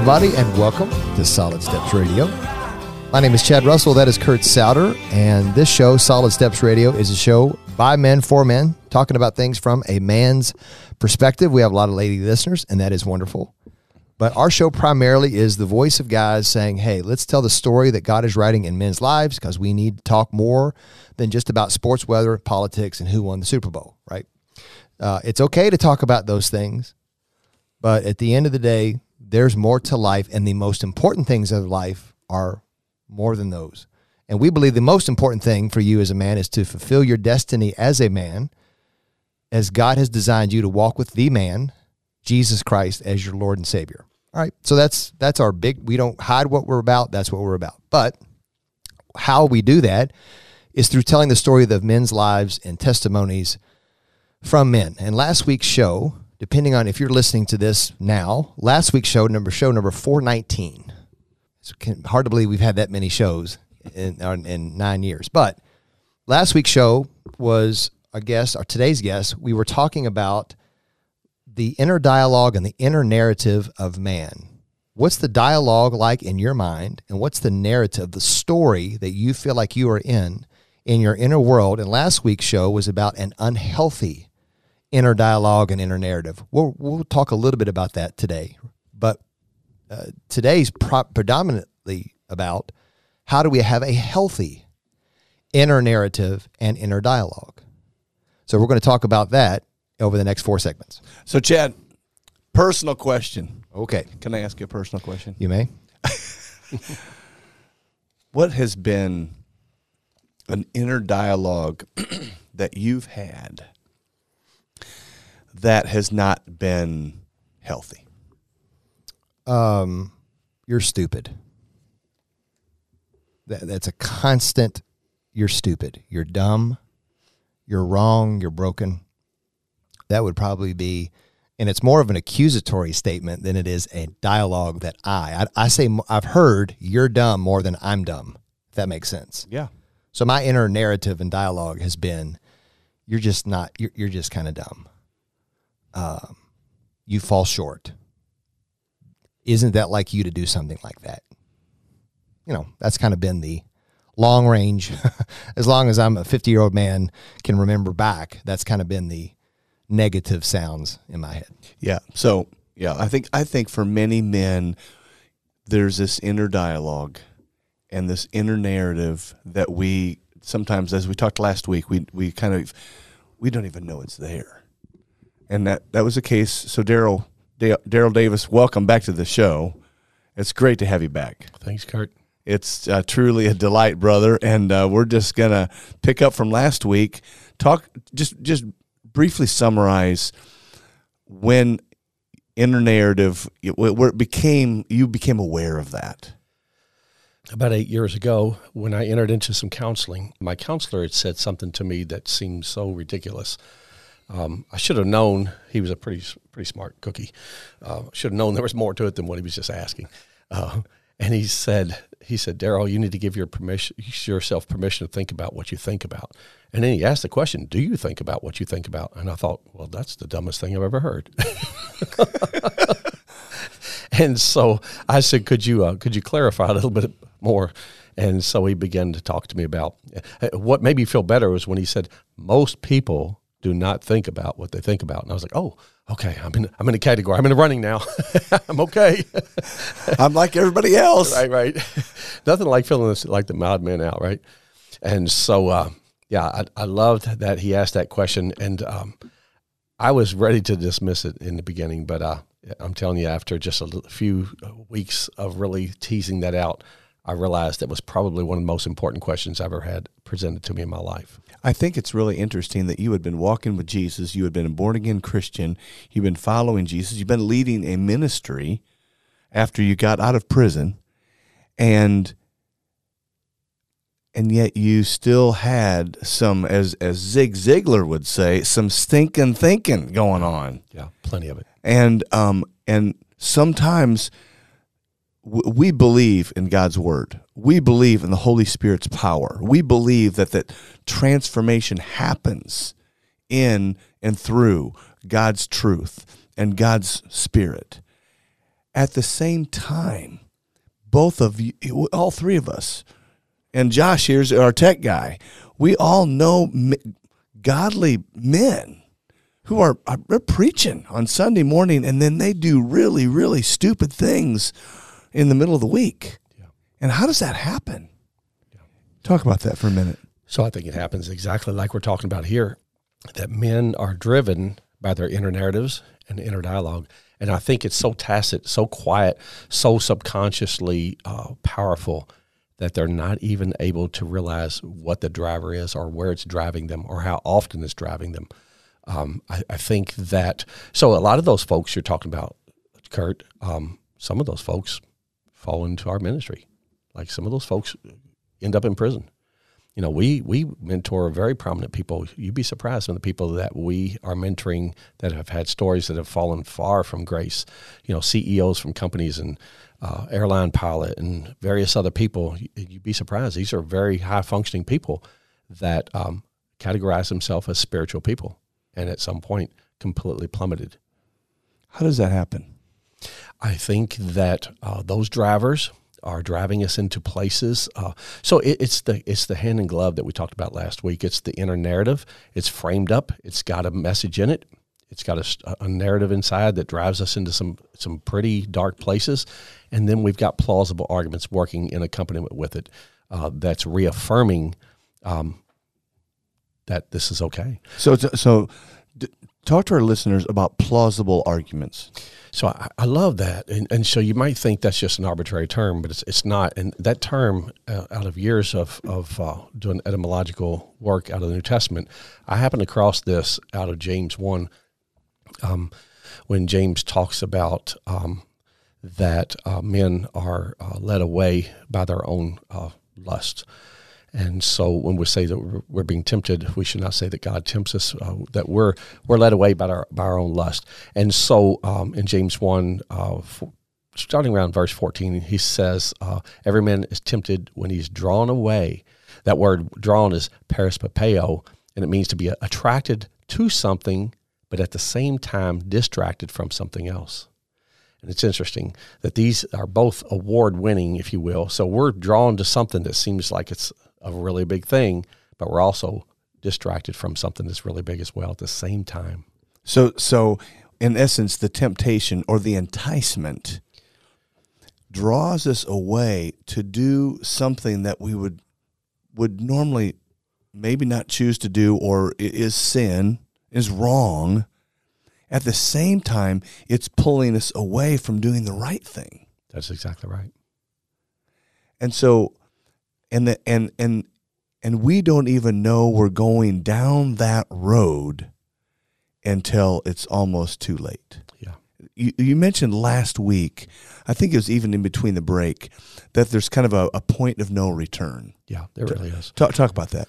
Everybody, and welcome to Solid Steps Radio. My name is Chad Russell. That is Kurt Souter. And this show, Solid Steps Radio, is a show by men for men, talking about things from a man's perspective. We have a lot of lady listeners, and that is wonderful. But our show primarily is the voice of guys saying, hey, let's tell the story that God is writing in men's lives because we need to talk more than just about sports, weather, politics, and who won the Super Bowl, right? Uh, it's okay to talk about those things, but at the end of the day, there's more to life, and the most important things of life are more than those. And we believe the most important thing for you as a man is to fulfill your destiny as a man, as God has designed you to walk with the man, Jesus Christ, as your Lord and Savior. All right. So that's that's our big we don't hide what we're about, that's what we're about. But how we do that is through telling the story of men's lives and testimonies from men. And last week's show depending on if you're listening to this now, last week's show number show number 419. It's hard to believe we've had that many shows in, in nine years. But last week's show was a guest, our today's guest, we were talking about the inner dialogue and the inner narrative of man. What's the dialogue like in your mind? And what's the narrative, the story that you feel like you are in in your inner world? And last week's show was about an unhealthy inner dialogue and inner narrative. We'll, we'll talk a little bit about that today, but uh, today's pro- predominantly about how do we have a healthy inner narrative and inner dialogue. So we're going to talk about that over the next four segments. So, Chad, personal question. Okay. Can I ask you a personal question? You may. what has been an inner dialogue that you've had that has not been healthy? Um, you're stupid. That, that's a constant. You're stupid. You're dumb. You're wrong. You're broken. That would probably be, and it's more of an accusatory statement than it is a dialogue that I, I, I say, I've heard you're dumb more than I'm dumb. If that makes sense. Yeah. So my inner narrative and dialogue has been, you're just not, you're, you're just kind of dumb um, you fall short. Isn't that like you to do something like that? You know, that's kind of been the long range. as long as I'm a 50 year old man can remember back, that's kind of been the negative sounds in my head. Yeah. So, yeah, I think I think for many men there's this inner dialogue and this inner narrative that we sometimes as we talked last week, we we kind of we don't even know it's there and that that was the case. So Darryll Darryll Davis, welcome back to the show. It's great to have you back. Thanks, Kurt. It's uh, truly a delight, brother. And uh, we're just gonna pick up from last week. Talk just just briefly summarize when inner narrative where it became you became aware of that about eight years ago when i entered into some counseling my counselor had said something to me that seemed so ridiculous um, I should have known he was a pretty pretty smart cookie. Uh, should have known there was more to it than what he was just asking. Uh, and he said, he said, Darryll, you need to give your permission, yourself permission to think about what you think about. And then he asked the question, Do you think about what you think about? And I thought, well, that's the dumbest thing I've ever heard. and so I said, Could you uh, could you clarify a little bit more? And so he began to talk to me about uh, what made me feel better was when he said, Most people do not think about what they think about. And I was like, oh, okay, I'm in, I'm in a category. I'm in a running now. I'm okay. I'm like everybody else. right, right. Nothing like feeling this, like the odd man out, right? And so, uh, yeah, I, I, loved that he asked that question. And um, I was ready to dismiss it in the beginning, but uh, I'm telling you, after just a few weeks of really teasing that out, I realized that was probably one of the most important questions I've ever had presented to me in my life. I think it's really interesting that you had been walking with Jesus, you had been a born again Christian, you've been following Jesus, you've been leading a ministry after you got out of prison, and and yet you still had some, as as Zig Ziglar would say, some stinking thinking going on. Yeah, plenty of it. And um and sometimes we believe in God's word. We believe in the Holy Spirit's power. We believe that that transformation happens in and through God's truth and God's spirit. At the same time, both of you, all three of us, and Josh here's our tech guy. We all know godly men who are, are preaching on Sunday morning, and then they do really, really stupid things in the middle of the week. And how does that happen? Talk about that for a minute. So I think it happens exactly like we're talking about here that men are driven by their inner narratives and inner dialogue. And I think it's so tacit, so quiet, so subconsciously uh, powerful that they're not even able to realize what the driver is or where it's driving them or how often it's driving them. Um, I, I, think that, so a lot of those folks you're talking about, Kurt, um, some of those folks fall into our ministry. Like some of those folks end up in prison you know, we we mentor very prominent people. You'd be surprised when the people that we are mentoring that have had stories that have fallen far from grace. You know, CEOs from companies and uh, airline pilot and various other people. You'd be surprised. These are very high functioning people that um, categorize themselves as spiritual people, and at some point completely plummeted. How does that happen? I think that uh, those drivers are driving us into places. Uh, so it, it's the it's the hand and glove that we talked about last week. It's the inner narrative. It's framed up. It's got a message in it. It's got a, a narrative inside that drives us into some some pretty dark places, and then we've got plausible arguments working in accompaniment with it. Uh, that's reaffirming um, that this is okay. So so talk to our listeners about plausible arguments. So I, I love that, and, and so you might think that's just an arbitrary term, but it's it's not. And that term, uh, out of years of of uh, doing etymological work out of the New Testament, I happened across this out of James one, um, when James talks about um, that uh, men are uh, led away by their own uh, lust. And so when we say that we're being tempted, we should not say that God tempts us, uh, that we're, we're led away by our, by our own lust. And so um, in James 1, uh, starting around verse 14, he says, uh, Every man is tempted when he's drawn away. That word drawn is perispapeo, and it means to be attracted to something, but at the same time distracted from something else. And it's interesting that these are both award winning, if you will. So we're drawn to something that seems like it's a really big thing, but we're also distracted from something that's really big as well at the same time. So, so in essence, the temptation or the enticement draws us away to do something that we would would normally maybe not choose to do or is sin is wrong. At the same time it's pulling us away from doing the right thing. That's exactly right. And so and the, and and and we don't even know we're going down that road until it's almost too late. Yeah. You, you mentioned last week, I think it was even in between the break, that there's kind of a, a point of no return. Yeah, there really is. Talk, talk about that.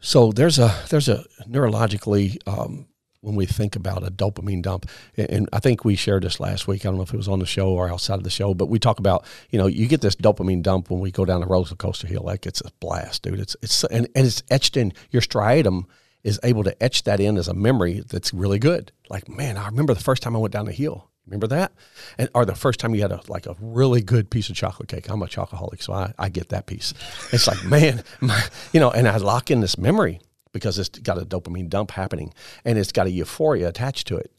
So there's a there's a neurologically um, when we think about a dopamine dump. And I think we shared this last week. I don't know if it was on the show or outside of the show, but we talk about, you know, you get this dopamine dump when we go down the roller coaster hill. Like it's a blast, dude. It's, it's, and, and it's etched in your striatum is able to etch that in as a memory that's really good. Like, man, I remember the first time I went down the hill. Remember that? And or the first time you had a like a really good piece of chocolate cake. I'm a chocoholic, so I, I get that piece. It's like, man, my, you know, and I lock in this memory because it's got a dopamine dump happening and it's got a euphoria attached to it.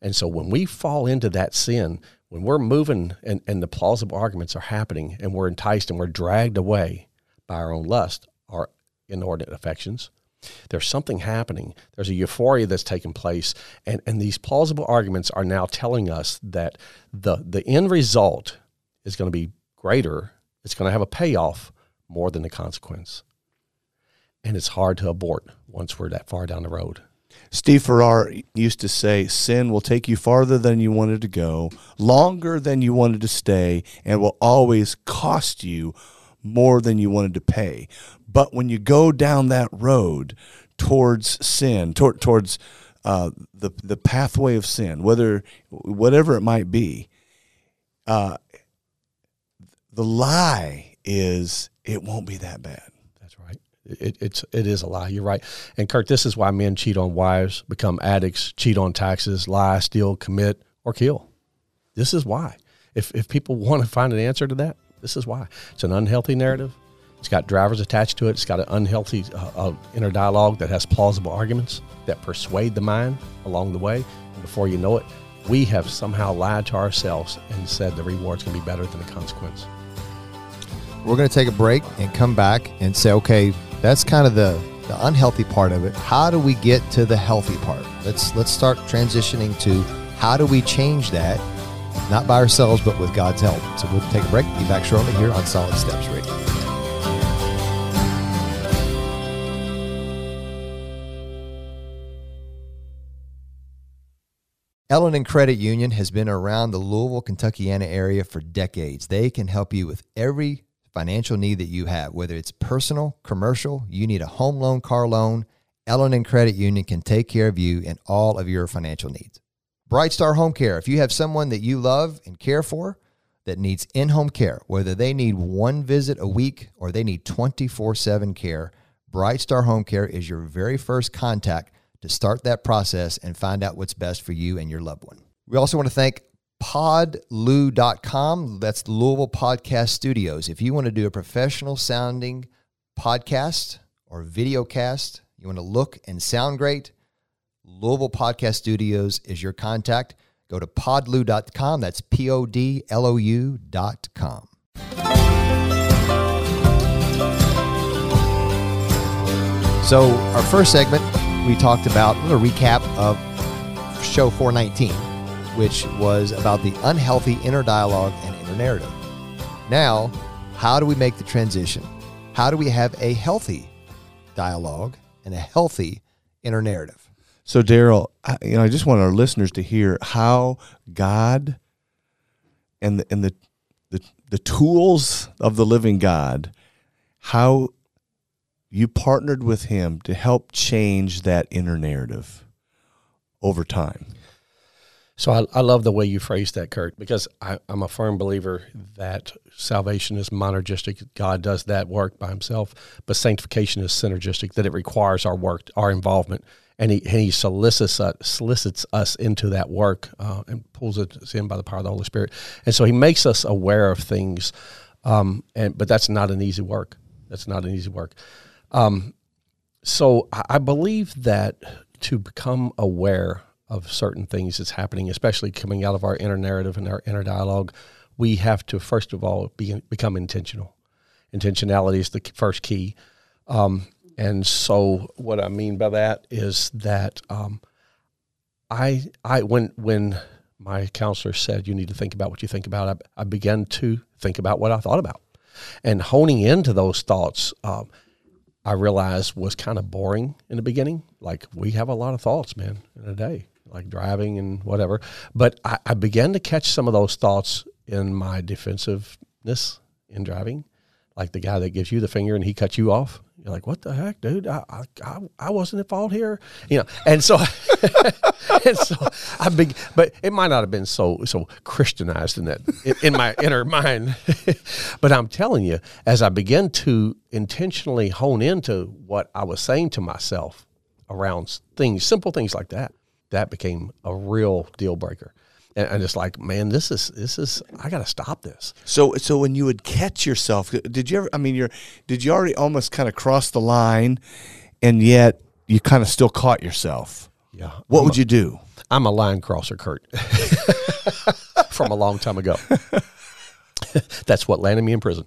And so when we fall into that sin, when we're moving and, and the plausible arguments are happening and we're enticed and we're dragged away by our own lust our inordinate affections, there's something happening. There's a euphoria that's taking place. And, and these plausible arguments are now telling us that the, the end result is going to be greater, it's going to have a payoff more than the consequence and it's hard to abort once we're that far down the road. Steve Farrar used to say, Sin will take you farther than you wanted to go, longer than you wanted to stay, and will always cost you more than you wanted to pay. But when you go down that road towards sin, tor- towards uh, the, the pathway of sin, whether whatever it might be, uh, the lie is it won't be that bad. It, it's it is a lie. You're right. And Kurt, this is why men cheat on wives, become addicts, cheat on taxes, lie, steal, commit, or kill. This is why. If if people want to find an answer to that, this is why. It's an unhealthy narrative. It's got drivers attached to it. It's got an unhealthy uh, uh, inner dialogue that has plausible arguments that persuade the mind along the way. And before you know it, we have somehow lied to ourselves and said the reward's going to be better than the consequence. We're going to take a break and come back and say, okay, that's kind of the, the unhealthy part of it. How do we get to the healthy part? Let's let's start transitioning to how do we change that, not by ourselves, but with God's help. So we'll take a break. Be back shortly here on Solid Steps Radio. L&N Credit Union has been around the Louisville, Kentuckiana area for decades. They can help you with every financial need that you have, whether it's personal, commercial, you need a home loan, car loan, L&N Credit Union can take care of you and all of your financial needs. Bright Star Home Care, if you have someone that you love and care for that needs in-home care, whether they need one visit a week or they need 24/7 care, Bright Star Home Care is your very first contact to start that process and find out what's best for you and your loved one. We also want to thank podlu.com. That's Louisville Podcast Studios. If you want to do a professional sounding podcast or video cast, you want to look and sound great, Louisville Podcast Studios is your contact. Go to podlu.com. That's P O D L O U.com. So, our first segment, we talked about a little recap of show 419, which was about the unhealthy inner dialogue and inner narrative. Now, how do we make the transition? How do we have a healthy dialogue and a healthy inner narrative? So, Darryll, I, you know, I just want our listeners to hear how God and the and the, the the tools of the living God, how you partnered with Him to help change that inner narrative over time. So I, I love the way you phrased that, Kurt, because I, I'm a firm believer that salvation is monergistic. God does that work by himself, but sanctification is synergistic, that it requires our work, our involvement. And he, and he solicits, us, solicits us into that work uh, and pulls us in by the power of the Holy Spirit. And so he makes us aware of things, um, and but that's not an easy work. That's not an easy work. Um, so I believe that to become aware of certain things that's happening, especially coming out of our inner narrative and our inner dialogue, we have to first of all be, become intentional. Intentionality is the first key. Um, and so, what I mean by that is that um, I, I, when when my counselor said you need to think about what you think about, I, I began to think about what I thought about, and honing into those thoughts. Um, I realized was kind of boring in the beginning. Like we have a lot of thoughts, man, in a day like driving and whatever. But I, I began to catch some of those thoughts in my defensiveness in driving, like the guy that gives you the finger and he cuts you off. You're like, what the heck, dude? I I, I wasn't at fault here, you know. And so, and so I big, but it might not have been so so Christianized in that in, in my inner mind. but I'm telling you, as I began to intentionally hone into what I was saying to myself around things, simple things like that, that became a real deal breaker. And, and it's like, man, this is this is I got to stop this. So, so when you would catch yourself, did you ever? I mean, you're did you already almost kind of cross the line, and yet you kind of still caught yourself? Yeah. What I'm would a, you do? I'm a line crosser, Kurt, from a long time ago. That's what landed me in prison.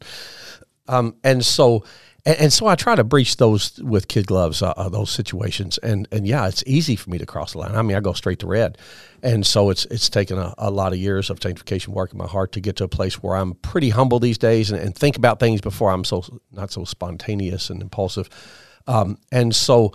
Um, and so and, and, so I try to breach those with kid gloves, uh, uh, those situations. And and yeah, it's easy for me to cross the line. I mean, I go straight to red, and so it's it's taken a, a lot of years of sanctification work in my heart to get to a place where I'm pretty humble these days and, and think about things before I'm so not so spontaneous and impulsive. Um, and so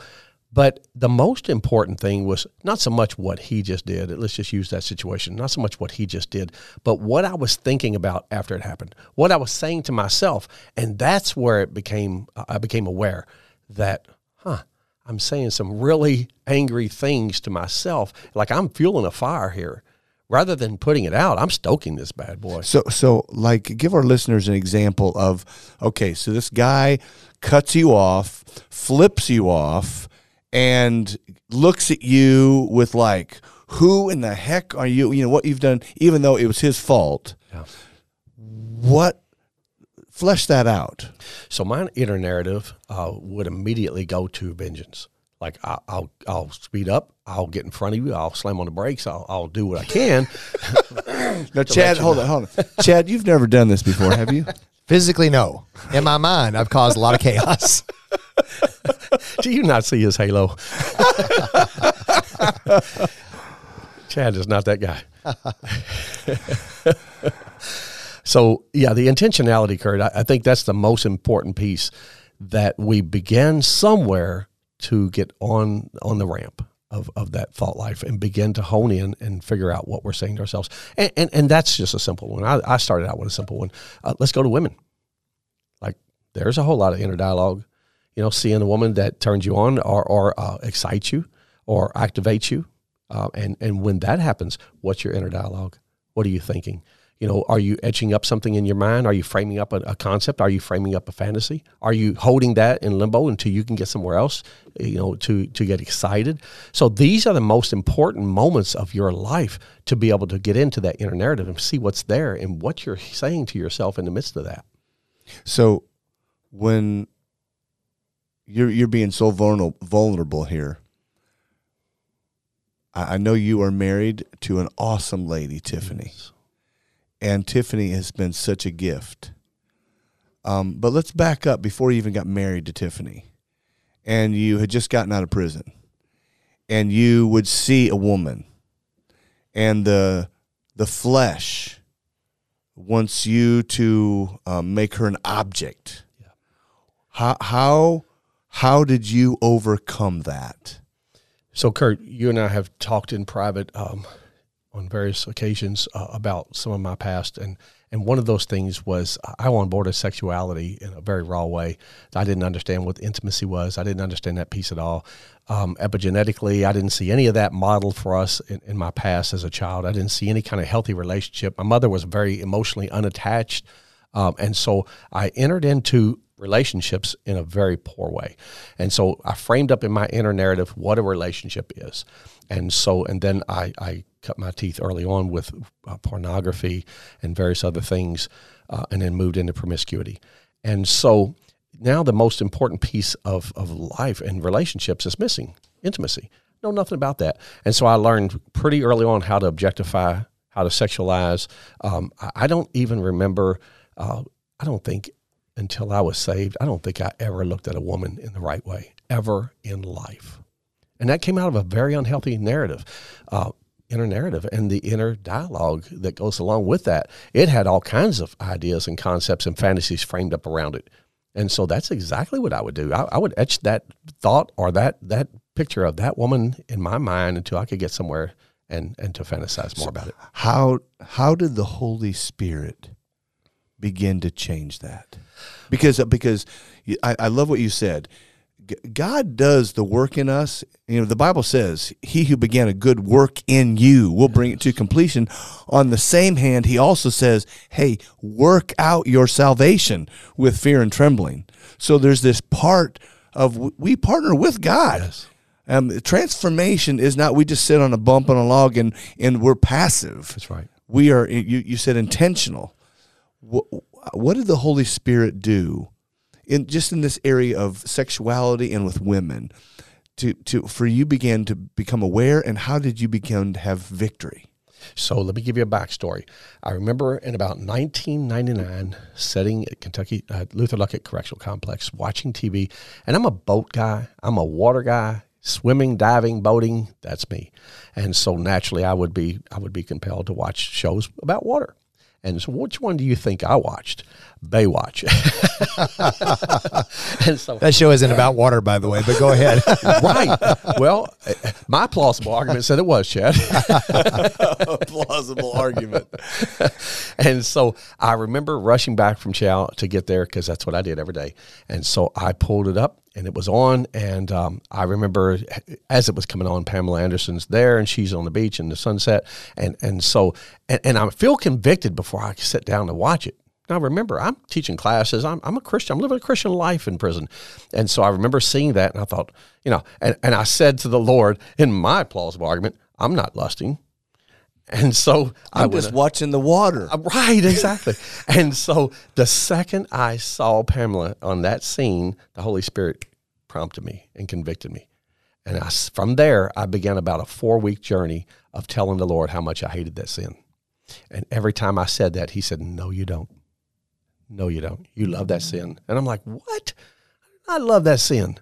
but the most important thing was not so much what he just did. Let's just use that situation. Not so much what he just did, but what I was thinking about after it happened. What I was saying to myself, and that's where it became. I became aware that, huh, I'm saying some really angry things to myself. Like I'm fueling a fire here. Rather than putting it out, I'm stoking this bad boy. So, so like, give our listeners an example of, okay, so this guy cuts you off, flips you off and looks at you with like, who in the heck are you? You know what you've done, even though it was his fault. Yeah. What flesh that out? So my inner narrative uh, would immediately go to vengeance. Like I, I'll I'll speed up. I'll get in front of you. I'll slam on the brakes. I'll, I'll do what I can. Now, Chad, you hold on, hold on. Chad, you've never done this before, have you? Physically, no. In my mind, I've caused a lot of chaos. do you not see his halo? Chad is not that guy. so yeah, the intentionality, Kurt. I, I think that's the most important piece that we begin somewhere to get on on the ramp of, of that thought life and begin to hone in and figure out what we're saying to ourselves. And and, and that's just a simple one. I, I started out with a simple one. Uh, let's go to women. Like there's a whole lot of inner dialogue. You know, seeing a woman that turns you on or, or uh, excites you or activates you. Uh, and, and when that happens, what's your inner dialogue? What are you thinking? You know, are you etching up something in your mind? Are you framing up a, a, concept? Are you framing up a fantasy? Are you holding that in limbo until you can get somewhere else? You know, to to get excited. So these are the most important moments of your life to be able to get into that inner narrative and see what's there and what you're saying to yourself in the midst of that. So, when you're you're being so vulnerable vulnerable here, I, I know you are married to an awesome lady, Tiffany. Yes and Tiffany has been such a gift. Um, but let's back up before you even got married to Tiffany, and you had just gotten out of prison, and you would see a woman, and the the flesh wants you to um, make her an object. Yeah. How how how did you overcome that? So, Kurt, you and I have talked in private. Um, on various occasions uh, about some of my past and and one of those things was I was on board of sexuality in a very raw way. I didn't understand what intimacy was. I didn't understand that piece at all. Um, epigenetically, I didn't see any of that modeled for us in, in, my past as a child. I didn't see any kind of healthy relationship. My mother was very emotionally unattached, um, and so I entered into relationships in a very poor way. And so I framed up in my inner narrative what a relationship is. And so, and then I, I cut my teeth early on with uh, pornography and various other things, uh, and then moved into promiscuity. And so now the most important piece of, of life and relationships is missing intimacy. Know nothing about that. And so I learned pretty early on how to objectify, how to sexualize. Um, I, I, don't even remember, uh, I don't think until I was saved, I don't think I ever looked at a woman in the right way, ever in life. And that came out of a very unhealthy narrative. Uh, inner narrative and the inner dialogue that goes along with that. It had all kinds of ideas and concepts and fantasies framed up around it. And so that's exactly what I would do. I, I would etch that thought or that that picture of that woman in my mind until I could get somewhere and and to fantasize more so about it. How how did the Holy Spirit begin to change that? Because because I, I love what you said. God does the work in us. You know, the Bible says, He who began a good work in you will bring it to completion. On the same hand, He also says, Hey, work out your salvation with fear and trembling. So there's this part of we partner with God. Yes. Um, transformation is not we just sit on a bump on a log and, and we're passive. That's right. We are, you, you said intentional. What, did the Holy Spirit do? in just in this area of sexuality and with women to to for you began to become aware and how did you begin to have victory so let me give you a backstory. I remember in about 1999, sitting at Kentucky uh, Luther Luckett Correctional Complex, watching TV, and I'm a boat guy. I'm a water guy. Swimming, diving, boating, that's me. And so naturally I would be I would be compelled to watch shows about water. And so, which one do you think I watched? Baywatch. and so that show isn't about water, by the way. But go ahead. right. Well, my plausible argument said it was, Chad. plausible argument. and so I remember rushing back from chow to get there because that's what I did every day. And so I pulled it up and it was on. And um, I remember as it was coming on, Pamela Anderson's there, and she's on the beach in the sunset, and and so and, and I feel convicted before I sit down to watch it. Now remember, I'm teaching classes. I'm, I'm a Christian. I'm living a Christian life in prison, and so I remember seeing that, and I thought, you know, and, and I said to the Lord in my plausible argument, I'm not lusting. And so I I'm just watching the water. Uh, Right, exactly. and so the second I saw Pamela on that scene, the Holy Spirit prompted me and convicted me. And I, from there, I began about a four week journey of telling the Lord how much I hated that sin. And every time I said that, He said, No, you don't. No, you don't. You love that sin. Mm-hmm. And I'm like, What? I love that sin.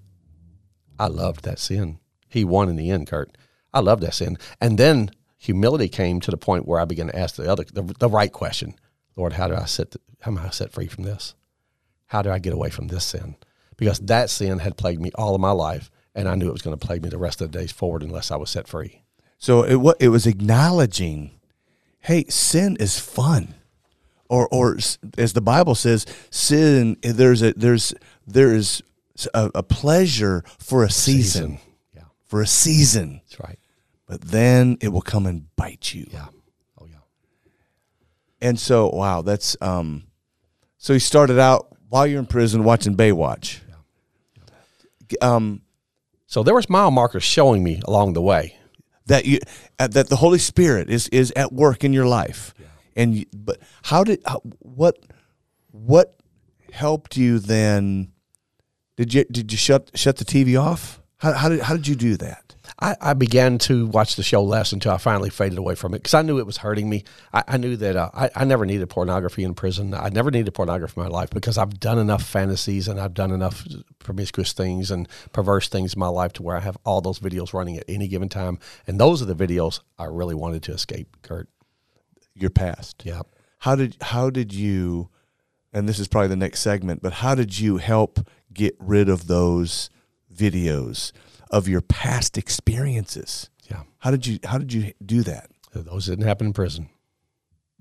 I loved that sin. He won in the end, Kurt. I loved that sin. And then humility came to the point where I began to ask the other, the, the right question: Lord, how do I set, the, how am I set free from this? How do I get away from this sin? Because that sin had plagued me all of my life, and I knew it was going to plague me the rest of the days forward unless I was set free. So it it was acknowledging, hey, sin is fun, or or as the Bible says, sin there's a there's there is a, a pleasure for a season, Yeah, for a season, that's right. but then it will come and bite you. Yeah. Oh yeah. And so wow, that's um, so he started out while you're in prison watching Baywatch. Yeah, Um, So there was mile markers showing me along the way. that you uh, that the Holy Spirit is is at work in your life. And you, but how did how, what what helped you then? Did you did you shut shut the TV off? How how did how did you do that? I, I began to watch the show less until I finally faded away from it because I knew it was hurting me. I, I knew that uh, I, I never needed pornography in prison. I never needed pornography in my life because I've done enough fantasies and I've done enough promiscuous things and perverse things in my life to where I have all those videos running at any given time. And those are the videos I really wanted to escape, Kurt. Your past. Yeah. How did how did you? And this is probably the next segment. But how did you help get rid of those videos of your past experiences? Yeah. How did you how did you do that? Those didn't happen in prison.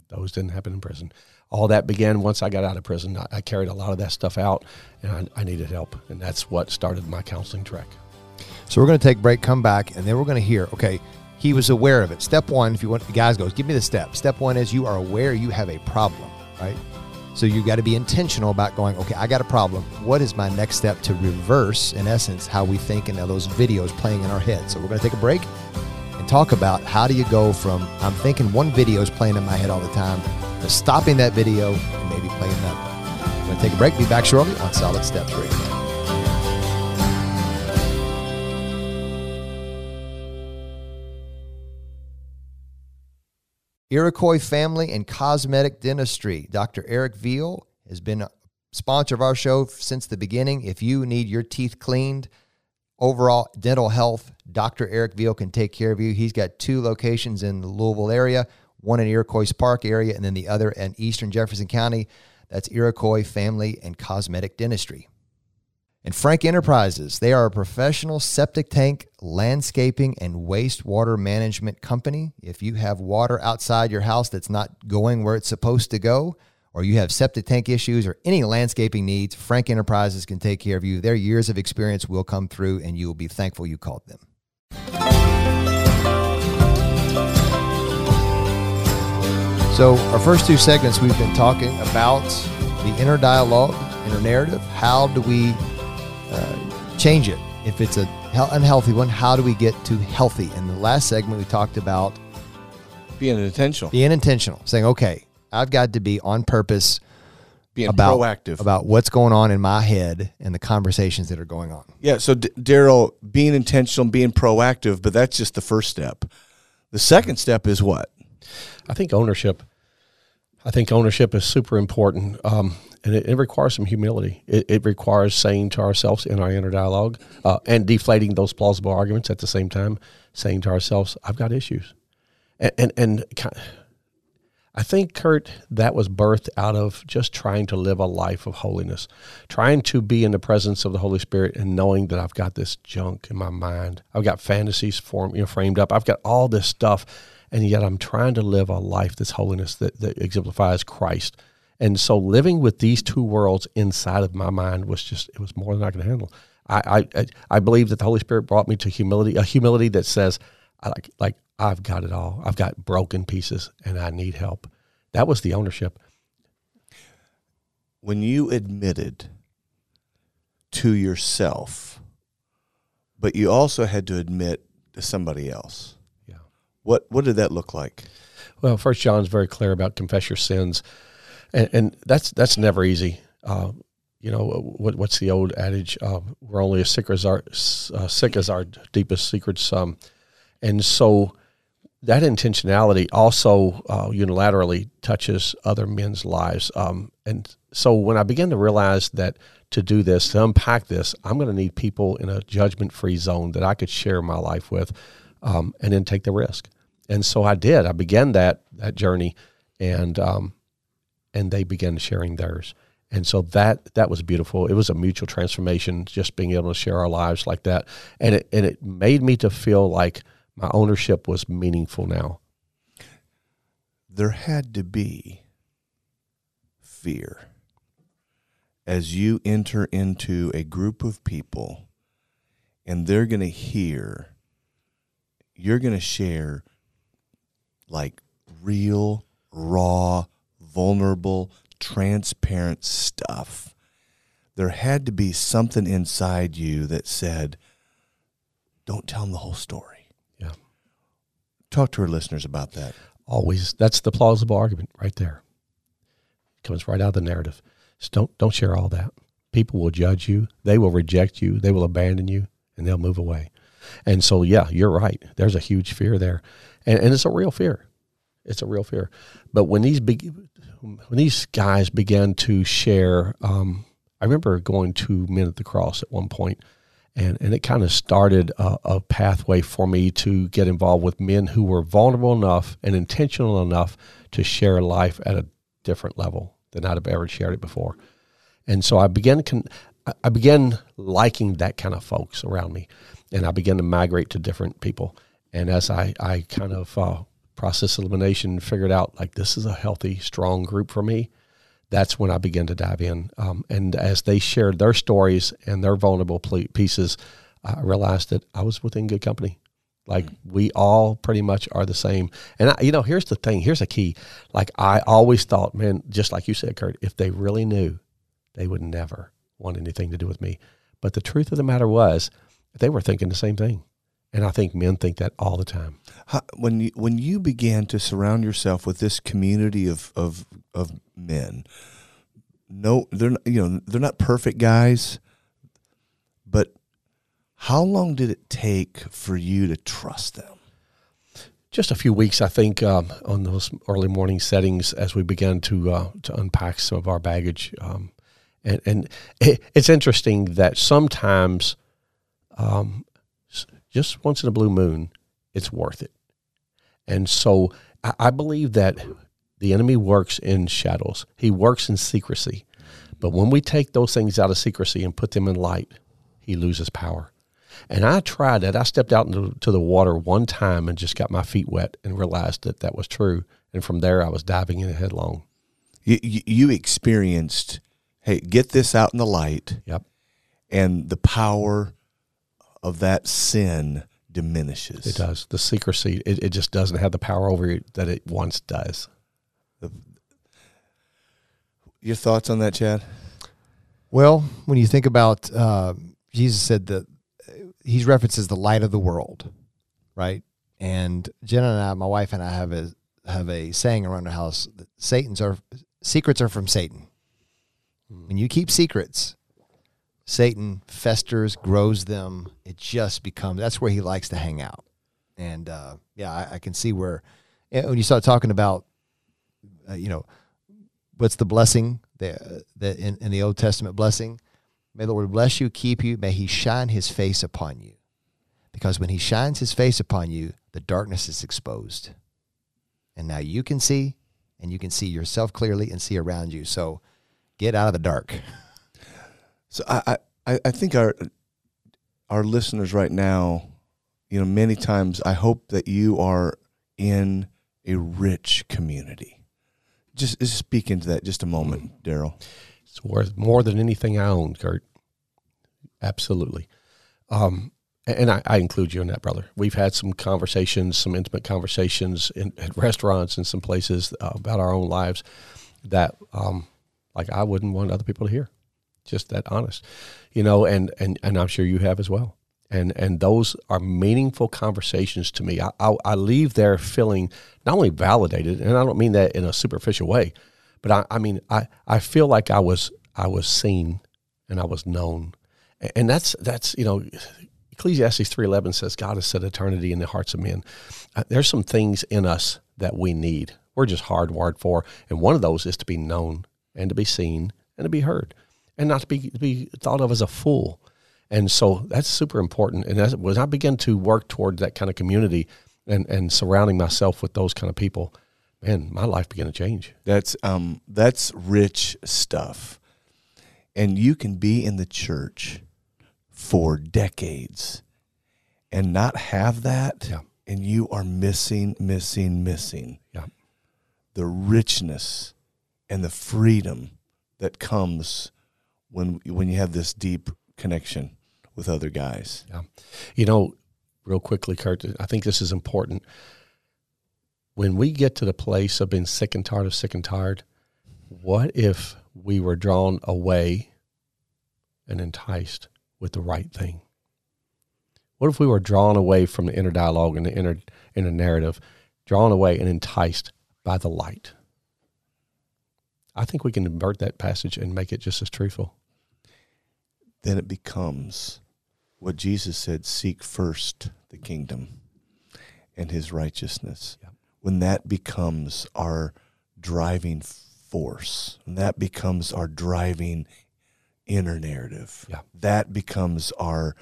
Those didn't happen in prison. All that began once I got out of prison. I, I carried a lot of that stuff out, and I, I needed help, and that's what started my counseling trek. So we're going to take a break, come back, and then we're going to hear. Okay, he was aware of it. Step one, if you want, the guys goes, give me the step. Step one is you are aware you have a problem, right? So you got to be intentional about going. Okay, I got a problem. What is my next step to reverse, in essence, how we think and those videos playing in our head? So we're going to take a break and talk about how do you go from I'm thinking one video is playing in my head all the time to stopping that video and maybe playing another. We're going to take a break. Be back shortly on Solid Steps Radio. Iroquois Family and Cosmetic Dentistry. Dr. Eric Veal has been a sponsor of our show since the beginning. If you need your teeth cleaned, overall dental health, Dr. Eric Veal can take care of you. He's got two locations in the Louisville area, one in Iroquois Park area, and then the other in Eastern Jefferson County. That's Iroquois Family and Cosmetic Dentistry. And Frank Enterprises, they are a professional septic tank, landscaping, and wastewater management company. If you have water outside your house that's not going where it's supposed to go, or you have septic tank issues or any landscaping needs, Frank Enterprises can take care of you. Their years of experience will come through, and you will be thankful you called them. So, our first two segments, we've been talking about the inner dialogue, inner narrative. How do we uh, change it? If it's a hel- unhealthy one, how do we get to healthy? In the last segment, we talked about Being intentional, being intentional, saying, okay, I've got to be on purpose being about proactive. about what's going on in my head and the conversations that are going on. Yeah, so D- Darryll, being intentional, being proactive, but that's just the first step. The second step is what? I think ownership. I think ownership is super important, um, and it, it requires some humility. It, it requires saying to ourselves in our inner dialogue uh, and deflating those plausible arguments at the same time, saying to ourselves, "I've got issues," and and, and ki- I think Kurt that was birthed out of just trying to live a life of holiness, trying to be in the presence of the Holy Spirit and knowing that I've got this junk in my mind. I've got fantasies form, you know, framed up. I've got all this stuff, and yet I'm trying to live a life that's holiness that, that exemplifies Christ. And so living with these two worlds inside of my mind was just it was more than I could handle. I I, I believe that the Holy Spirit brought me to humility, a humility that says, I like like I've got it all. I've got broken pieces and I need help. That was the ownership. When you admitted to yourself, but you also had to admit to somebody else. Yeah. What what did that look like? Well, First John's very clear about confess your sins, and, and that's that's never easy. Uh, you know what, what's the old adage? Uh, we're only as sick as our uh, sick as our deepest secrets. Um, and so that intentionality also uh, unilaterally touches other men's lives. Um, and so when I began to realize that to do this, to unpack this, I'm going to need people in a judgment free zone that I could share my life with um, and then take the risk. And so I did. I began that that journey, and um, and they began sharing theirs. And so that that was beautiful. It was a mutual transformation, just being able to share our lives like that, and it and it made me to feel like my ownership was meaningful now. There had to be fear as you enter into a group of people and they're going to hear, you're going to share like real, raw, vulnerable, transparent stuff. There had to be something inside you that said, don't tell them the whole story. Yeah. Talk to our listeners about that. Always. That's the plausible argument right there. It comes right out of the narrative. Just don't don't share all that. People will judge you. They will reject you. They will abandon you, and they'll move away. And so, yeah, you're right. There's a huge fear there, and, and it's a real fear. It's a real fear. But when these big, when these guys began to share, um, I remember going to Men at the Cross at one point, and and it kind of started a, a pathway for me to get involved with men who were vulnerable enough and intentional enough to share life at a different level than I'd have ever shared it before. And so I began con- I began liking that kind of folks around me, and I began to migrate to different people. And as I I kind of uh, process elimination, figured out like this is a healthy, strong group for me. That's when I began to dive in. Um, and as they shared their stories and their vulnerable pieces, I realized that I was within good company. Like we all pretty much are the same. And I, you know, here's the thing. Here's a key. Like I always thought, man, just like you said, Kurt, if they really knew, they would never want anything to do with me. But the truth of the matter was, they were thinking the same thing. And I think men think that all the time. How, when you when you began to surround yourself with this community of of of men, no, they're not, you know they're not perfect guys, but how long did it take for you to trust them? Just a few weeks, I think, um, on those early morning settings as we began to uh, to unpack some of our baggage. Um, and and it, it's interesting that sometimes, um, just once in a blue moon, it's worth it. And so I, I believe that the enemy works in shadows. He works in secrecy. But when we take those things out of secrecy and put them in light, he loses power. And I tried that. I stepped out into the water one time and just got my feet wet and realized that that was true. And from there, I was diving in headlong. You, you experienced, hey, get this out in the light. Yep. And the power of that sin diminishes. It does. The secrecy, it, it just doesn't have the power over you that it once does. The, your thoughts on that, Chad? Well, when you think about, uh, Jesus said that he's references the light of the world, right? And Jenna and I, my wife and I, have a have a saying around the house: that Satan's are secrets are from Satan. When you keep secrets, Satan festers, grows them. It just becomes that's where he likes to hang out. And uh, yeah, I, I, can see where when you start talking about, uh, you know, what's the blessing the in, in the Old Testament blessing May the Lord bless you, keep you. May he shine his face upon you. Because when he shines his face upon you, the darkness is exposed. And now you can see, and you can see yourself clearly and see around you. So get out of the dark. So I, I, I think our our listeners right now, you know, many times I hope that you are in a rich community. Just, just speak into that just a moment, Darryll. It's worth more than anything I own, Kurt. Absolutely. Um, and I, I, include you in that, brother. We've had some conversations, some intimate conversations in, at restaurants and some places uh, about our own lives that, um, like, I wouldn't want other people to hear. Just that honest, you know. And and and I'm sure you have as well. and and those are meaningful conversations to me. I, I, I leave there feeling not only validated, and I don't mean that in a superficial way, but I, I mean I, I feel like I was I was seen and I was known, and that's that's you know Ecclesiastes three eleven says God has set eternity in the hearts of men. Uh, there's some things in us that we need. We're just hardwired for, and one of those is to be known and to be seen and to be heard, and not to be be thought of as a fool. And so that's super important. And as when I began to work toward that kind of community and, and surrounding myself with those kind of people, man, my life began to change. That's um that's rich stuff. And you can be in the church for decades and not have that Yeah. and you are missing missing missing Yeah. the richness and the freedom that comes when when you have this deep connection with other guys. Yeah. You know, real quickly, Kurt, I think this is important. When we get to the place of being sick and tired of sick and tired, what if we were drawn away and enticed with the right thing? What if we were drawn away from the inner dialogue and the inner inner narrative, drawn away and enticed by the light? I think we can invert that passage and make it just as truthful. Then it becomes what Jesus said seek first the kingdom and his righteousness. Yep. When that becomes our driving force, and that becomes our driving inner narrative, Yeah. that becomes our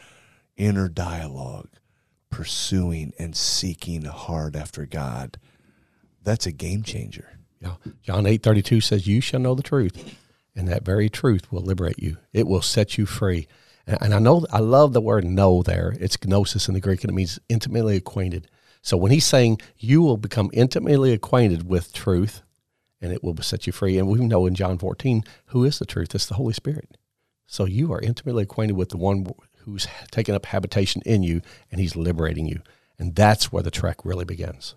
inner dialogue, pursuing and seeking hard after God. That's a game changer. Yeah. John eight thirty two says, You shall know the truth, and that very truth will liberate you. It will set you free. And, and I know I love the word know there. It's gnosis in the Greek, and it means intimately acquainted. So when he's saying you will become intimately acquainted with truth, and it will set you free. And we know in John 14, who is the truth? It's the Holy Spirit. So you are intimately acquainted with the one who's taken up habitation in you, and he's liberating you. And that's where the trek really begins.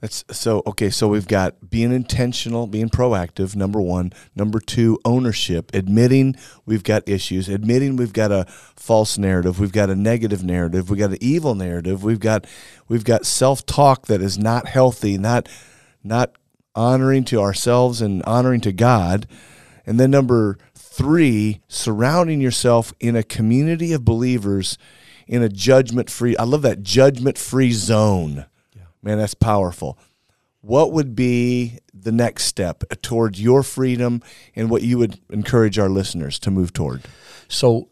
That's so okay. So we've got being intentional, being proactive. Number one. Number two, ownership. Admitting we've got issues. Admitting we've got a false narrative. We've got a negative narrative. We've got an evil narrative. We've got we've got self talk that is not healthy. Not not honoring to ourselves and honoring to God. And then number three, surrounding yourself in a community of believers in a judgment free. I love that judgment free zone. Man, that's powerful. What would be the next step towards your freedom and what you would encourage our listeners to move toward? So,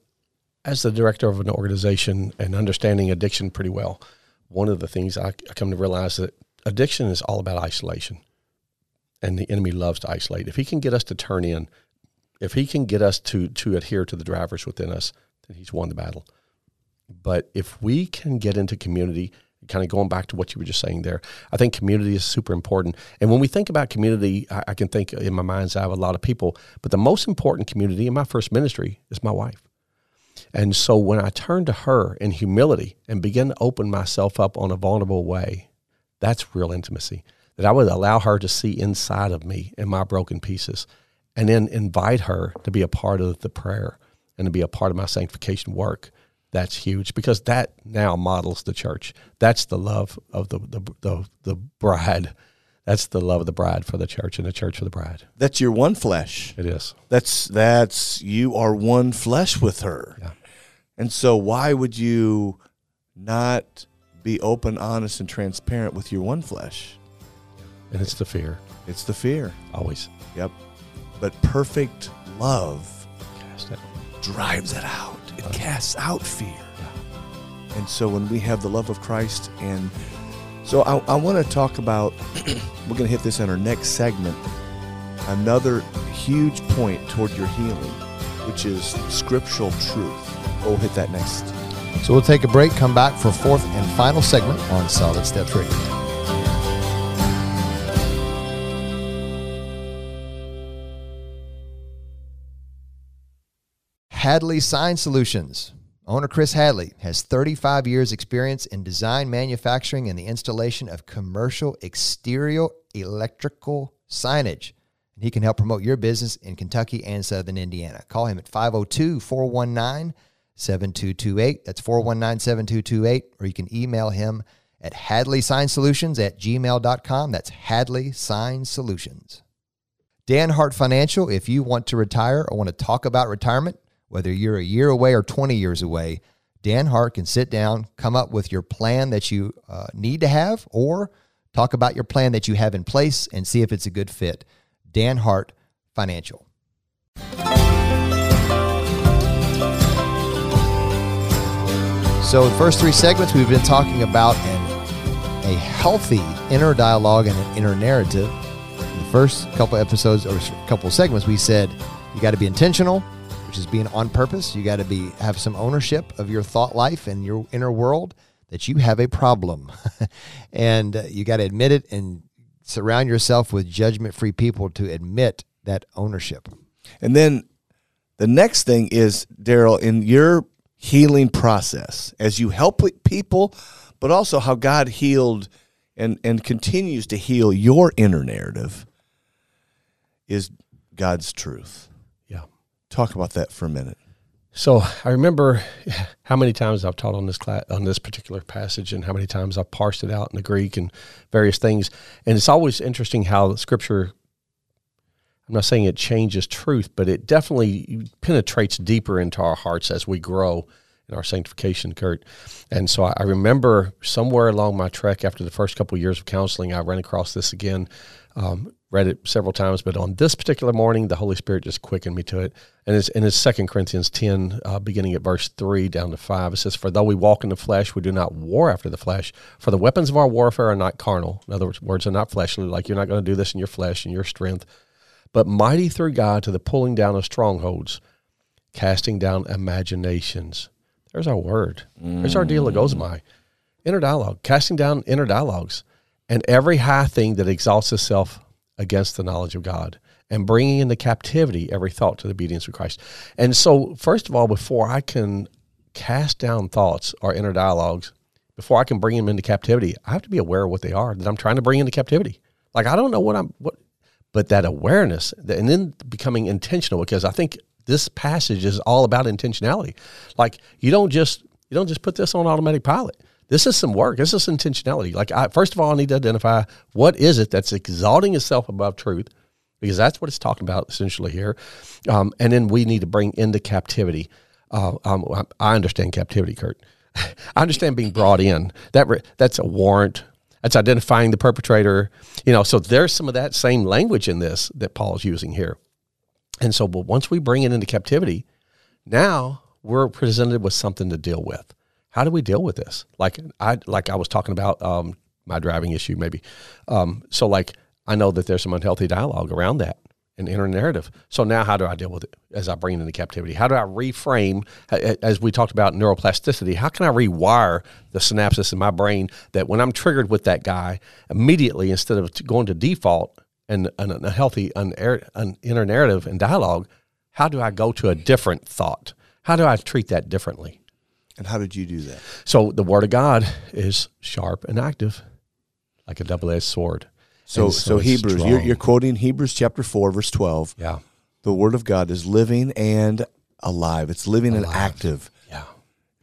as the director of an organization and understanding addiction pretty well, one of the things I, I come to realize that addiction is all about isolation, and the enemy loves to isolate. If he can get us to turn in, if he can get us to to adhere to the drivers within us, then he's won the battle. But if we can get into community, kind of going back to what you were just saying there, I think community is super important. And when we think about community, I, I can think in my mind's eye of a lot of people, but the most important community in my first ministry is my wife. And so when I turn to her in humility and begin to open myself up on a vulnerable way, that's real intimacy. That I would allow her to see inside of me and my broken pieces, and then invite her to be a part of the prayer and to be a part of my sanctification work. That's huge because that now models the church. That's the love of the the the, the bride. That's the love of the bride for the church and the church for the bride. That's your one flesh. It is. That's that's you are one flesh with her. Yeah. And so why would you not be open, honest, and transparent with your one flesh? And it's the fear, It's the fear. always. Yep. But perfect love drives it out. It casts out fear. And so when we have the love of Christ, and so I, I want to talk about, we're going to hit this in our next segment, another huge point toward your healing, which is scriptural truth. We'll hit that next. So we'll take a break, come back for fourth and final segment on Solid Steps Radio. Hadley Sign Solutions. Owner Chris Hadley has 35 years experience in design, manufacturing, and the installation of commercial exterior electrical signage. And he can help promote your business in Kentucky and Southern Indiana. Call him at 502 419 7228. That's 419 7228. Or you can email him at Hadley Sign Solutions at gmail.com. That's Hadley Sign Solutions. Dan Hart Financial, if you want to retire or want to talk about retirement, whether you're a year away or 20 years away, Dan Hart can sit down, come up with your plan that you uh, need to have, or talk about your plan that you have in place and see if it's a good fit. Dan Hart Financial. So, the first three segments, we've been talking about an, a healthy inner dialogue and an inner narrative. In the first couple episodes or couple segments, we said you got to be intentional, which is being on purpose. You got to be have some ownership of your thought life and your inner world that you have a problem, and uh, you got to admit it and surround yourself with judgment-free people to admit that ownership. And then the next thing is Darryll in your healing process as you help people, but also how God healed and, and continues to heal your inner narrative is God's truth. Talk about that for a minute. So I remember how many times I've taught on this class, on this particular passage, and how many times I've parsed it out in the Greek and various things. And it's always interesting how Scripture. I'm not saying it changes truth, but it definitely penetrates deeper into our hearts as we grow in our sanctification, Kurt. And so I remember somewhere along my trek after the first couple of years of counseling, I ran across this again. Um, read it several times, but on this particular morning, the Holy Spirit just quickened me to it. And it's in it's Second Corinthians ten, uh, beginning at verse three down to five. It says, "For though we walk in the flesh, we do not war after the flesh. For the weapons of our warfare are not carnal. In other words, are not fleshly. Like you're not going to do this in your flesh and your strength, but mighty through God to the pulling down of strongholds, casting down imaginations." There's our word. There's our dialogosmai. Inner dialogue, casting down inner dialogues, and every high thing that exalts itself against the knowledge of God, and bringing into captivity every thought to the obedience of Christ. And so, first of all, before I can cast down thoughts or inner dialogues, before I can bring them into captivity, I have to be aware of what they are that I'm trying to bring into captivity. Like I don't know what I'm what, but that awareness, and then becoming intentional because I think this passage is all about intentionality. Like you don't just you don't just put this on automatic pilot. This is some work. This is intentionality. Like I, first of all, I need to identify what is it that's exalting itself above truth, because that's what it's talking about essentially here. Um, and then we need to bring into captivity. Uh, um, I understand captivity, Kurt. I understand being brought in. That re- that's a warrant. That's identifying the perpetrator. You know, so there's some of that same language in this that Paul's using here. And so, but once we bring it into captivity, now we're presented with something to deal with. How do we deal with this? Like I like I was talking about um, my driving issue, maybe. Um, so like I know that there's some unhealthy dialogue around that and inner narrative. So now, how do I deal with it as I bring it into captivity? How do I reframe, as we talked about neuroplasticity? How can I rewire the synapses in my brain that when I'm triggered with that guy, immediately instead of going to default, and, a healthy an, an inner narrative and dialogue, how do I go to a different thought? How do I treat that differently? And how did you do that? So the Word of God is sharp and active, like a double-edged sword. So, so, so Hebrews, you're, you're, quoting Hebrews chapter four, verse twelve. Yeah, the Word of God is living and alive. It's living alive. and active. Yeah,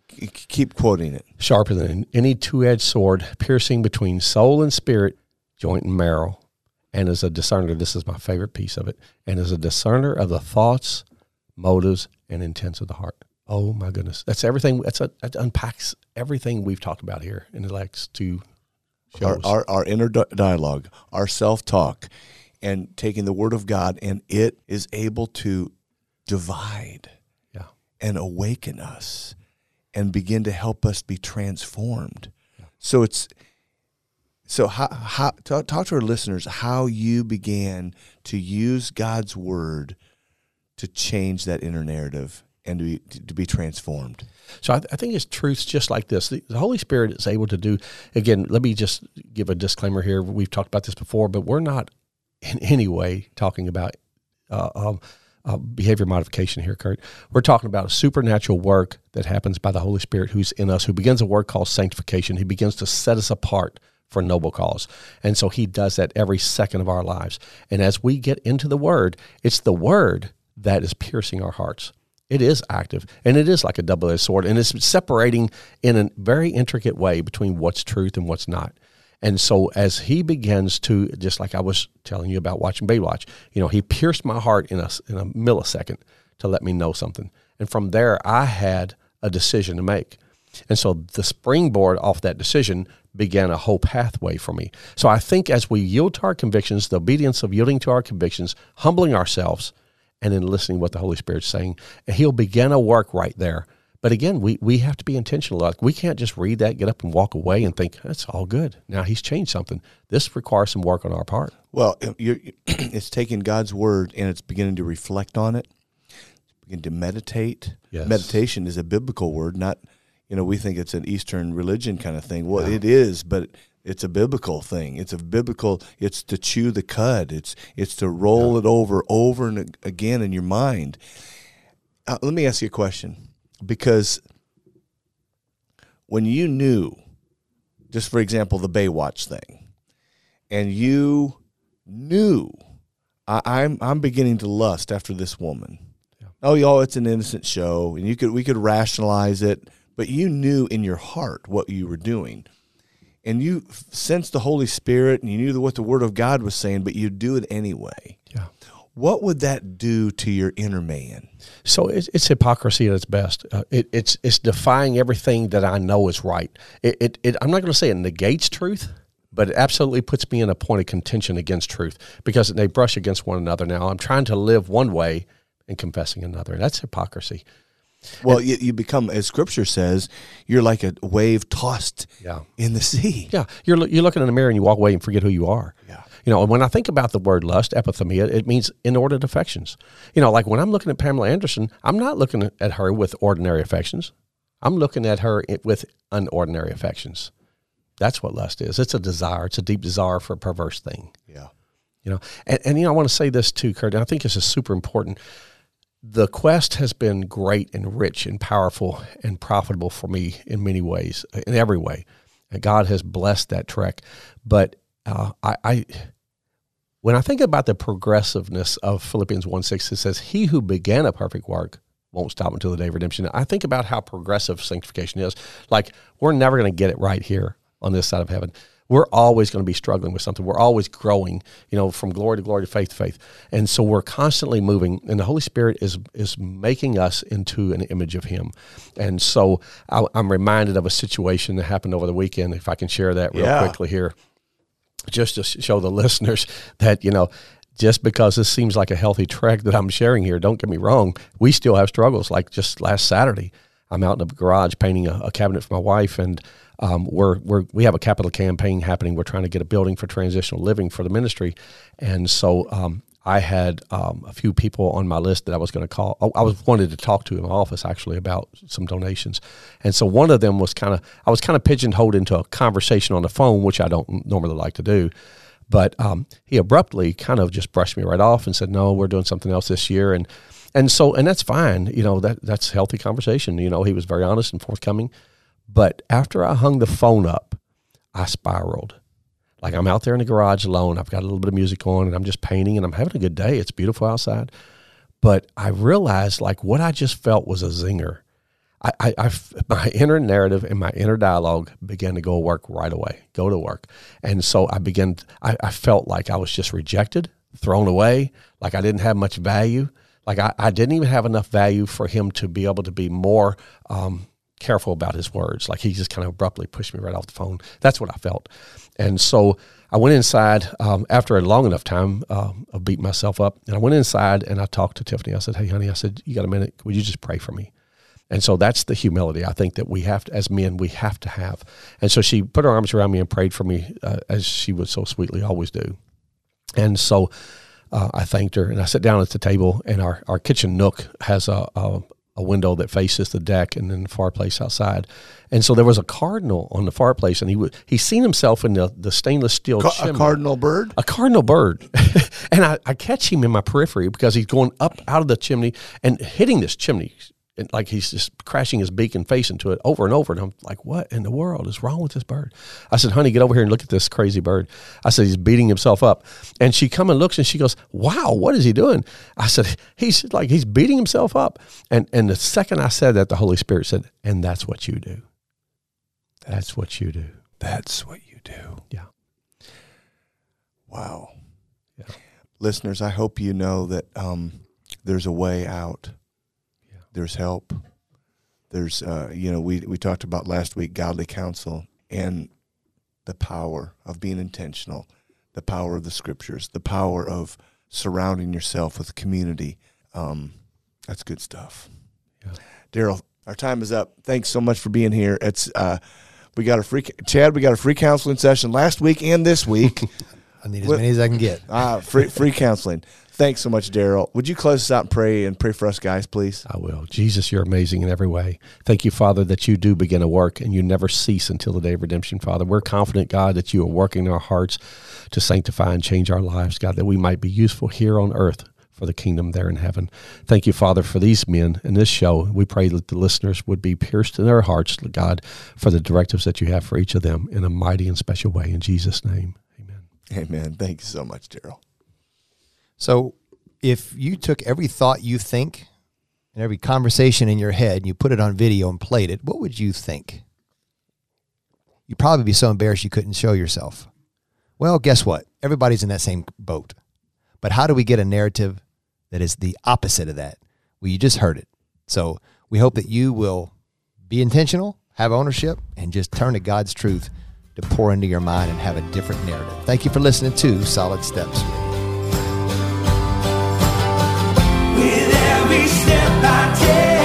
keep quoting it. Sharper than any two-edged sword, piercing between soul and spirit, joint and marrow and as a discerner, this is my favorite piece of it, and as a discerner of the thoughts, motives, and intents of the heart. Oh my goodness, that's everything. That's a, that unpacks everything we've talked about here in the last two shows. Our, our, our inner dialogue, our self talk, and taking the Word of God, and it is able to divide, yeah. and awaken us, and begin to help us be transformed. Yeah. So it's so, how, how talk, talk to our listeners how you began to use God's word to change that inner narrative and to be, to be transformed. So I, I, think it's truths just like this. The, the, Holy Spirit is able to do. Again, let me just give a disclaimer here. We've talked about this before, but we're not in any way talking about uh, um, uh, behavior modification here, Kurt. We're talking about a supernatural work that happens by the Holy Spirit who's in us, who begins a work called sanctification. He begins to set us apart for noble cause. And so he does that every second of our lives. And as we get into the word, it's the word that is piercing our hearts. It is active and it is like a double edged sword and it's separating in a very intricate way between what's truth and what's not. And so as he begins to, just like I was telling you about watching Baywatch, you know, he pierced my heart in a, in a millisecond to let me know something. And from there, I had a decision to make. And so the springboard off that decision began a whole pathway for me. So I think as we yield to our convictions, the obedience of yielding to our convictions, humbling ourselves, and then listening what the Holy Spirit's saying, He'll begin a work right there. But again, we, we have to be intentional. Like we can't just read that, get up and walk away and think that's all good. Now he's changed something. This requires some work on our part. Well, it's taking God's word and it's beginning to reflect on it, begin to meditate. Yes. Meditation is a biblical word, not you know we think it's an Eastern religion kind of thing. Well, it is, but it's a biblical thing. It's a biblical. It's to chew the cud. It's it's to roll yeah. it over over and again in your mind. Uh, let me ask you a question, because when you knew, just for example, the Baywatch thing, and you knew, I, I'm I'm beginning to lust after this woman. Yeah. Oh, y'all, it's an innocent show, and you could we could rationalize it, but you knew in your heart what you were doing and you sensed the Holy Spirit and you knew what the Word of God was saying, but you do it anyway. Yeah. What would that do to your inner man? So it's, it's hypocrisy at its best. Uh, it, it's it's defying everything that I know is right. It, it, it I'm not going to say it negates truth, but it absolutely puts me in a point of contention against truth because they brush against one another. Now I'm trying to live one way and confessing another. That's hypocrisy. Well, and, you, you, become, as Scripture says, you're like a wave tossed yeah. in the sea. Yeah, you're you're looking in the mirror and you walk away and forget who you are. Yeah, you know. And when I think about the word lust, epithumia, it means inordinate affections. You know, like when I'm looking at Pamela Anderson, I'm not looking at her with ordinary affections. I'm looking at her with unordinary affections. That's what lust is. It's a desire. It's a deep desire for a perverse thing. Yeah. You know, and, and you know, I want to say this too, Kurt. And I think this is super important the quest has been great and rich and powerful and profitable for me in many ways, in every way. And God has blessed that trek. But uh, I, I, when I think about the progressiveness of Philippians 1 6, it says, He who began a perfect work won't stop until the day of redemption. I think about how progressive sanctification is. Like, we're never going to get it right here on this side of heaven we're always going to be struggling with something. We're always growing, you know, from glory to glory to faith to faith. And so we're constantly moving, and the Holy Spirit is is making us into an image of Him. And so I, am reminded of a situation that happened over the weekend. If I can share that real yeah. quickly here, just to show the listeners that you know just because this seems like a healthy track that I'm sharing here, don't get me wrong, we still have struggles. Like just last Saturday, I'm out in the garage painting a, a cabinet for my wife, and um, we're, we're, we have a capital campaign happening. We're trying to get a building for transitional living for the ministry. And so um, I had um, a few people on my list that I was going to call. Oh, I was wanted to talk to in my office actually about some donations, and so one of them was kind of I was kind of pigeonholed into a conversation on the phone, which I don't normally like to do. But um, he abruptly kind of just brushed me right off and said, "No, we're doing something else this year," and and so and that's fine. You know that that's healthy conversation. You know he was very honest and forthcoming. But after I hung the phone up, I spiraled. Like I'm out there in the garage alone. I've got a little bit of music on and I'm just painting and I'm having a good day. It's beautiful outside. But I realized like what I just felt was a zinger. I, I, I, my inner narrative and my inner dialogue began to go work right away, go to work. And so I began, I, I felt like I was just rejected, thrown away, like I didn't have much value. Like I, I didn't even have enough value for him to be able to be more um, careful about his words. Like he just kind of abruptly pushed me right off the phone. That's what I felt. And so I went inside um, after a long enough time uh, of beating myself up. And I went inside and I talked to Tiffany. I said, Hey, honey, I said, You got a minute? Would you just pray for me? And so that's the humility I think that we have to, as men, we have to have. And so she put her arms around me and prayed for me uh, as she would so sweetly always do. And so uh, I thanked her and I sat down at the table and our, our kitchen nook has a, a, a window that faces the deck and then the fireplace outside. And so there was a cardinal on the fireplace, and he would he seen himself in the, the stainless steel Ca- chimney. A cardinal bird? A cardinal bird. and I, I catch him in my periphery because he's going up out of the chimney and hitting this chimney and like he's just crashing his beak and face into it over and over. And I'm like, what in the world is wrong with this bird? I said, honey, get over here and look at this crazy bird. I said, he's beating himself up. And she come and looks and she goes, wow, what is he doing? I said, he's like, he's beating himself up. And, and the second I said that, the Holy Spirit said, and that's what you do. That's what you do. That's what you do. Yeah. Wow. Yeah. Listeners, I hope you know that um, there's a way out. There's help. There's, uh, you know, we, we talked about last week godly counsel and the power of being intentional, the power of the scriptures, the power of surrounding yourself with community. Um, that's good stuff. Yeah. Darryll, our time is up. Thanks so much for being here. It's uh, we got a free Chad. We got a free counseling session last week and this week. I need as many as I can get. Ah, free free counseling. Thanks so much, Darryll. Would you close us out and pray and pray for us guys, please? I will. Jesus, you're amazing in every way. Thank you, Father, that you do begin a work and you never cease until the day of redemption, Father. We're confident, God, that you are working in our hearts to sanctify and change our lives, God, that we might be useful here on earth for the kingdom there in heaven. Thank you, Father, for these men and this show. We pray that the listeners would be pierced in their hearts, God, for the directives that you have for each of them in a mighty and special way. In Jesus' name, amen. Amen. Thank you so much, Darryll. So, if you took every thought you think and every conversation in your head and you put it on video and played it, what would you think? You'd probably be so embarrassed you couldn't show yourself. Well, guess what? Everybody's in that same boat. But how do we get a narrative that is the opposite of that? Well, you just heard it. So, we hope that you will be intentional, have ownership, and just turn to God's truth to pour into your mind and have a different narrative. Thank you for listening to Solid Steps. Every step I take.